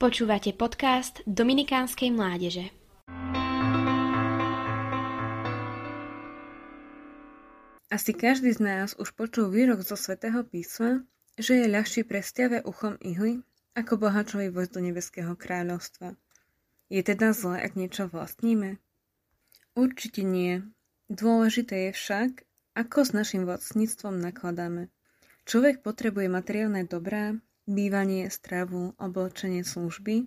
Počúvate podcast Dominikánskej mládeže. Asi každý z nás už počul výrok zo svätého písma, že je ľahší pre uchom ihly, ako bohačovi vojsť do nebeského kráľovstva. Je teda zlé, ak niečo vlastníme? Určite nie. Dôležité je však, ako s našim vlastníctvom nakladáme. Človek potrebuje materiálne dobrá, bývanie, stravu, oblečenie, služby.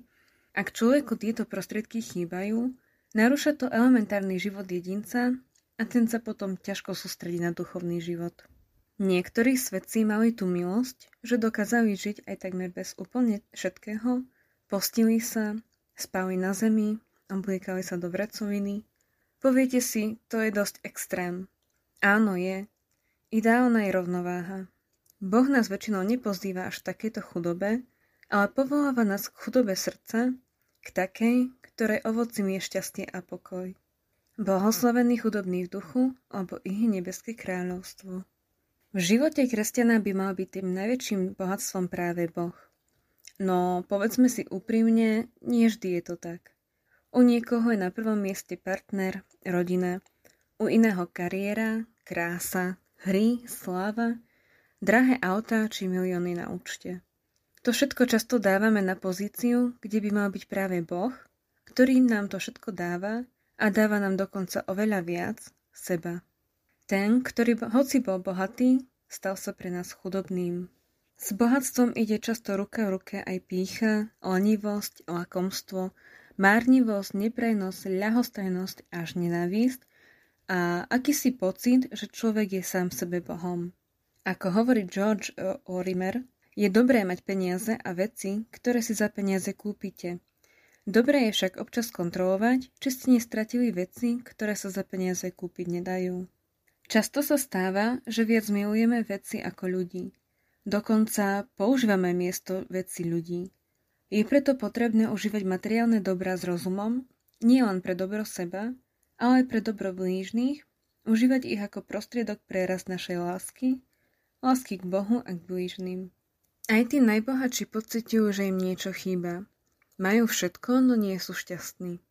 Ak človeku tieto prostriedky chýbajú, narúša to elementárny život jedinca a ten sa potom ťažko sústredí na duchovný život. Niektorí svetci mali tú milosť, že dokázali žiť aj takmer bez úplne všetkého, postili sa, spali na zemi, obliekali sa do vracoviny. Poviete si, to je dosť extrém. Áno je. Ideálna je rovnováha. Boh nás väčšinou nepozýva až v takéto chudobe, ale povoláva nás k chudobe srdca, k takej, ktorej ovocím je šťastie a pokoj. Blahoslavený chudobný v duchu, alebo ich nebeské kráľovstvo. V živote kresťana by mal byť tým najväčším bohatstvom práve Boh. No, povedzme si úprimne, nie vždy je to tak. U niekoho je na prvom mieste partner, rodina, u iného kariéra, krása, hry, sláva, drahé autá či milióny na účte. To všetko často dávame na pozíciu, kde by mal byť práve Boh, ktorý nám to všetko dáva a dáva nám dokonca oveľa viac seba. Ten, ktorý hoci bol bohatý, stal sa pre nás chudobným. S bohatstvom ide často ruka v ruke aj pícha, lenivosť, lakomstvo, márnivosť, neprejnosť, ľahostajnosť až nenávisť a akýsi pocit, že človek je sám sebe Bohom. Ako hovorí George Orimer, je dobré mať peniaze a veci, ktoré si za peniaze kúpite. Dobré je však občas kontrolovať, či ste nestratili veci, ktoré sa za peniaze kúpiť nedajú. Často sa stáva, že viac milujeme veci ako ľudí. Dokonca používame miesto veci ľudí. Je preto potrebné užívať materiálne dobrá s rozumom, nie len pre dobro seba, ale aj pre dobro blížnych, užívať ich ako prostriedok pre rast našej lásky, lásky k Bohu a k blížnym. Aj tí najbohatší pocitujú, že im niečo chýba. Majú všetko, no nie sú šťastní.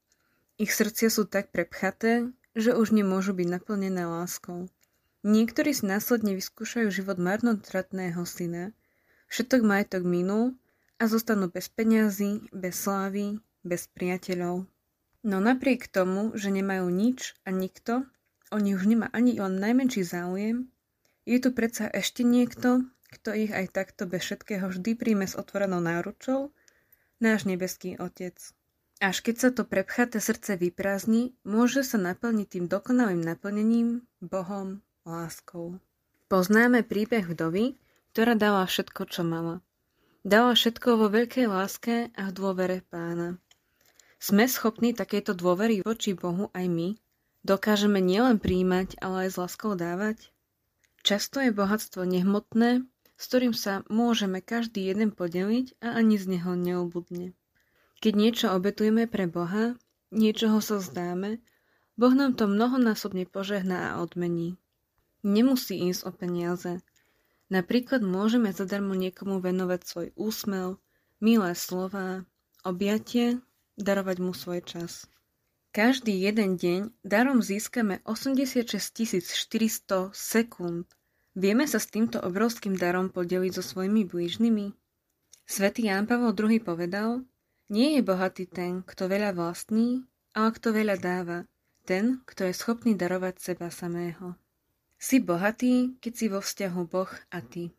Ich srdcia sú tak prepchaté, že už nemôžu byť naplnené láskou. Niektorí si následne vyskúšajú život marnotratného syna, všetok majetok minul a zostanú bez peňazí, bez slávy, bez priateľov. No napriek tomu, že nemajú nič a nikto, o nich už nemá ani len najmenší záujem, je tu predsa ešte niekto, kto ich aj takto bez všetkého vždy príjme s otvorenou náručou? Náš nebeský Otec. Až keď sa to prepchaté srdce vyprázdni, môže sa naplniť tým dokonalým naplnením, Bohom, láskou. Poznáme príbeh vdovy, ktorá dala všetko, čo mala. Dala všetko vo veľkej láske a v dôvere pána. Sme schopní takéto dôvery voči Bohu aj my? Dokážeme nielen príjmať, ale aj s láskou dávať? Často je bohatstvo nehmotné, s ktorým sa môžeme každý jeden podeliť a ani z neho neobudne. Keď niečo obetujeme pre Boha, niečoho sa zdáme, Boh nám to mnohonásobne požehná a odmení. Nemusí ísť o peniaze. Napríklad môžeme zadarmo niekomu venovať svoj úsmev, milé slová, objatie, darovať mu svoj čas. Každý jeden deň darom získame 86 400 sekúnd. Vieme sa s týmto obrovským darom podeliť so svojimi blížnymi? Svetý Ján Pavol II povedal, nie je bohatý ten, kto veľa vlastní, ale kto veľa dáva, ten, kto je schopný darovať seba samého. Si bohatý, keď si vo vzťahu Boh a ty.